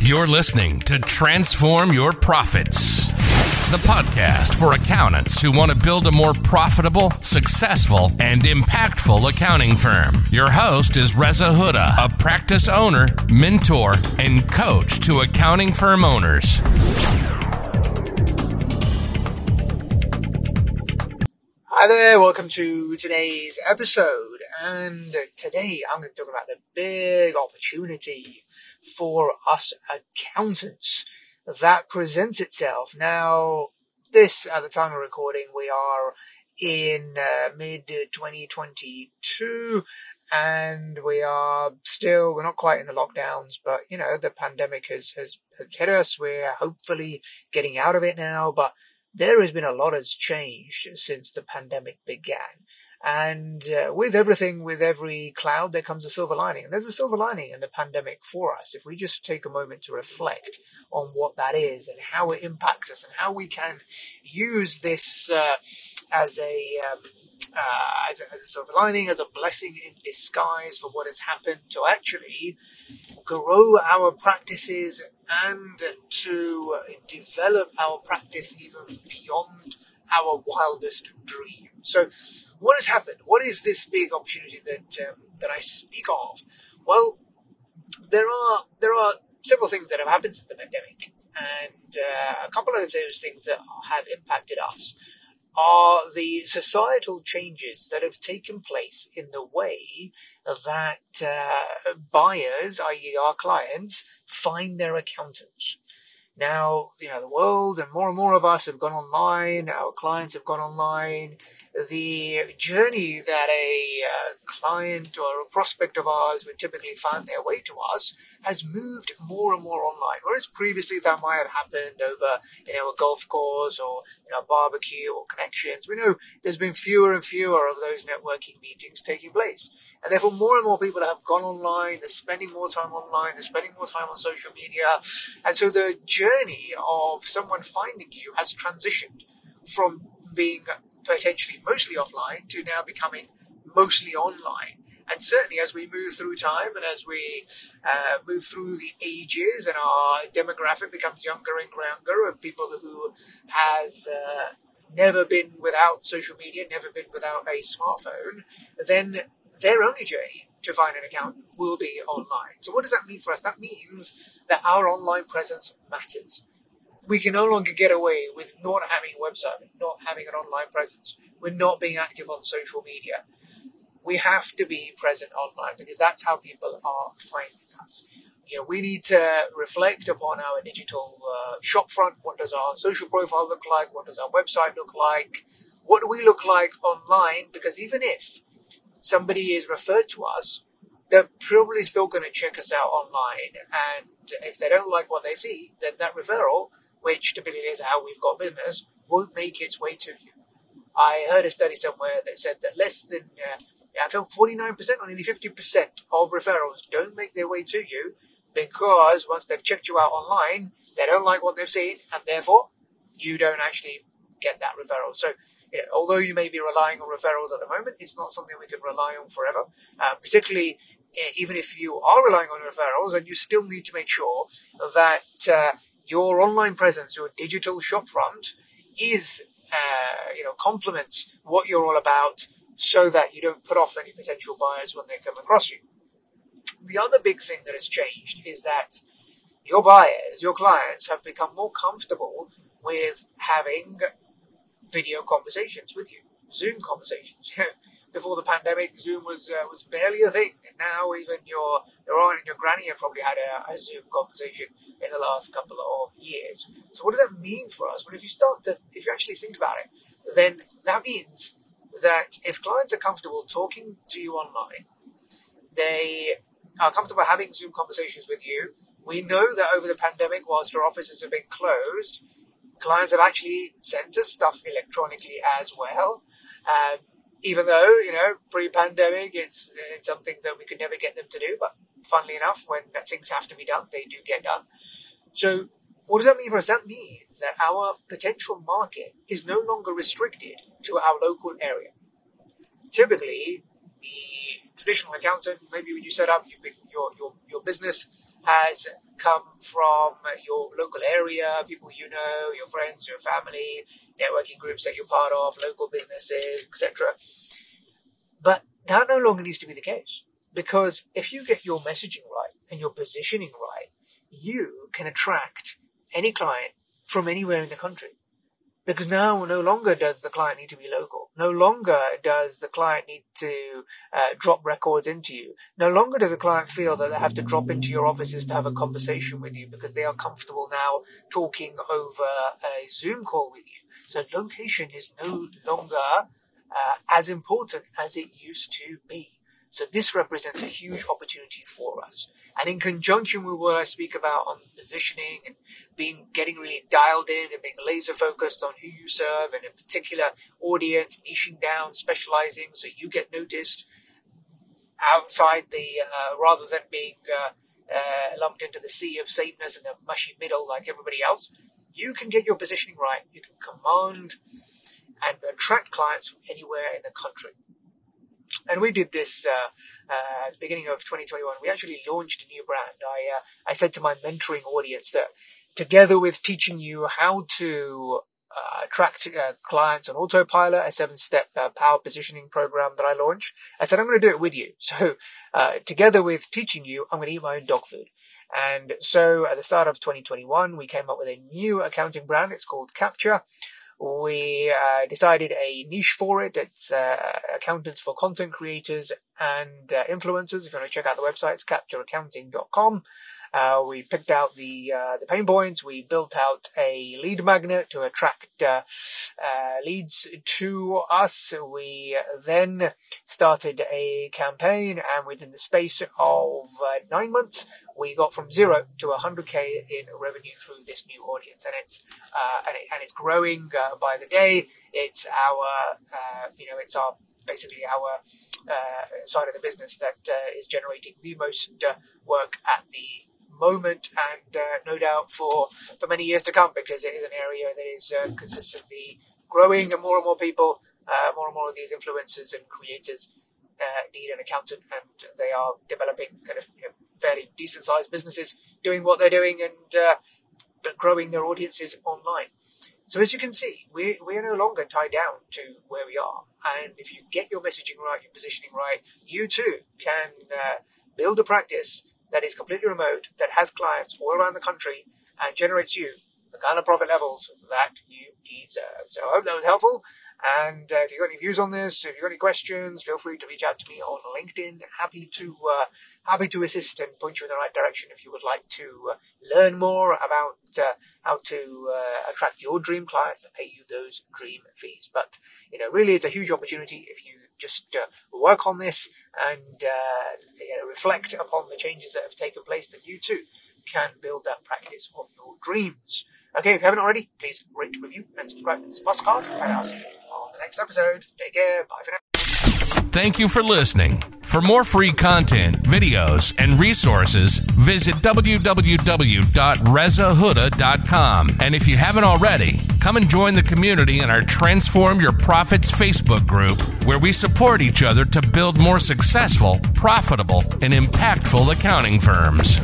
You're listening to Transform Your Profits, the podcast for accountants who want to build a more profitable, successful, and impactful accounting firm. Your host is Reza Huda, a practice owner, mentor, and coach to accounting firm owners. Hi there, welcome to today's episode. And today I'm going to talk about the big opportunity for us accountants that presents itself. Now, this, at the time of recording, we are in uh, mid 2022 and we are still, we're not quite in the lockdowns, but you know, the pandemic has, has, hit us. We're hopefully getting out of it now, but there has been a lot has changed since the pandemic began. And uh, with everything, with every cloud, there comes a silver lining. And there's a silver lining in the pandemic for us. If we just take a moment to reflect on what that is and how it impacts us and how we can use this uh, as a um, uh, as, a, as a silver lining, as a blessing in disguise for what has happened to actually grow our practices and to develop our practice even beyond our wildest dream. So, what has happened? What is this big opportunity that um, that I speak of? Well, there are there are several things that have happened since the pandemic, and uh, a couple of those things that have impacted us are the societal changes that have taken place in the way that uh, buyers, i.e., our clients, find their accountants. Now, you know, the world and more and more of us have gone online, our clients have gone online. The journey that a uh, client or a prospect of ours would typically find their way to us has moved more and more online. Whereas previously that might have happened over, you know, a golf course or, you know, barbecue or connections. We know there's been fewer and fewer of those networking meetings taking place. And therefore more and more people have gone online, they're spending more time online, they're spending more time on social media. And so the journey of someone finding you has transitioned from being potentially mostly offline to now becoming mostly online. And certainly as we move through time and as we uh, move through the ages and our demographic becomes younger and younger of people who have uh, never been without social media, never been without a smartphone, then their only journey to find an account will be online. So what does that mean for us? That means that our online presence matters. We can no longer get away with not having a website, not having an online presence. We're not being active on social media we have to be present online because that's how people are finding us. You know, we need to reflect upon our digital uh, shopfront. What does our social profile look like? What does our website look like? What do we look like online? Because even if somebody is referred to us, they're probably still going to check us out online. And if they don't like what they see, then that referral, which typically is how we've got business, won't make its way to you. I heard a study somewhere that said that less than uh, I feel 49% or nearly 50% of referrals don't make their way to you because once they've checked you out online, they don't like what they've seen, and therefore you don't actually get that referral. So, you know, although you may be relying on referrals at the moment, it's not something we can rely on forever. Uh, particularly, uh, even if you are relying on referrals, and you still need to make sure that uh, your online presence, your digital shopfront, is uh, you know complements what you're all about so that you don't put off any potential buyers when they come across you. The other big thing that has changed is that your buyers, your clients have become more comfortable with having video conversations with you, Zoom conversations. Before the pandemic, Zoom was uh, was barely a thing, and now even your your aunt and your granny have probably had a, a Zoom conversation in the last couple of years. So, what does that mean for us? Well, if you start to, if you actually think about it, then that means that if clients are comfortable talking to you online, they are comfortable having Zoom conversations with you. We know that over the pandemic, whilst our offices have been closed, clients have actually sent us stuff electronically as well. Um, even though, you know, pre-pandemic, it's, it's something that we could never get them to do, but funnily enough, when things have to be done, they do get done. So what does that mean for us? That means that our potential market is no longer restricted to our local area. Typically, the traditional accountant, maybe when you set up your, your, your business has come from your local area, people you know, your friends, your family, networking groups that you're part of, local businesses, etc. But that no longer needs to be the case. Because if you get your messaging right and your positioning right, you can attract any client from anywhere in the country. Because now no longer does the client need to be local. No longer does the client need to uh, drop records into you. No longer does a client feel that they have to drop into your offices to have a conversation with you because they are comfortable now talking over a Zoom call with you. So location is no longer uh, as important as it used to be. So this represents a huge opportunity for us. And in conjunction with what I speak about on positioning and being, getting really dialed in and being laser focused on who you serve and a particular audience, niching down, specializing so you get noticed outside the, uh, rather than being, uh, uh, lumped into the sea of sameness and the mushy middle like everybody else. You can get your positioning right. You can command and attract clients from anywhere in the country. And we did this uh, uh, at the beginning of 2021. We actually launched a new brand. I uh, I said to my mentoring audience that together with teaching you how to uh, attract uh, clients on autopilot, a seven-step uh, power positioning program that I launched, I said I'm going to do it with you. So together with teaching you, I'm going to eat my own dog food. And so at the start of 2021, we came up with a new accounting brand. It's called Capture we uh, decided a niche for it. It's uh, accountants for content creators and uh, influencers. If you want to check out the website, it's captureaccounting.com. Uh, we picked out the uh, the pain points. We built out a lead magnet to attract uh, uh leads to us. We then started a campaign, and within the space of uh, nine months, we got from zero to 100k in revenue through this new audience, and it's uh, and, it, and, it's growing by the day. It's our you know it's our basically our side of the business that is generating the most work at the moment and uh, no doubt for, for many years to come because it is an area that is uh, consistently growing and more and more people, uh, more and more of these influencers and creators uh, need an accountant and they are developing kind of you know, fairly decent sized businesses doing what they're doing and uh, growing their audiences online. So as you can see, we, we are no longer tied down to where we are. And if you get your messaging right, your positioning right, you too can uh, build a practice that is completely remote, that has clients all around the country, and generates you the kind of profit levels that you deserve. So I hope that was helpful. And uh, if you've got any views on this, if you've got any questions, feel free to reach out to me on LinkedIn. Happy to uh, happy to assist and point you in the right direction if you would like to uh, learn more about uh, how to uh, attract your dream clients and pay you those dream fees. But you know, really, it's a huge opportunity if you just uh, work on this and you know, reflect upon the changes that have taken place. That you too can build that practice of your dreams. Okay, if you haven't already, please rate, review, and subscribe to this podcast, and I'll see you the next episode. Take care. Bye for now. Thank you for listening. For more free content, videos, and resources, visit www.rezahuda.com. And if you haven't already, come and join the community in our Transform Your Profits Facebook group, where we support each other to build more successful, profitable, and impactful accounting firms.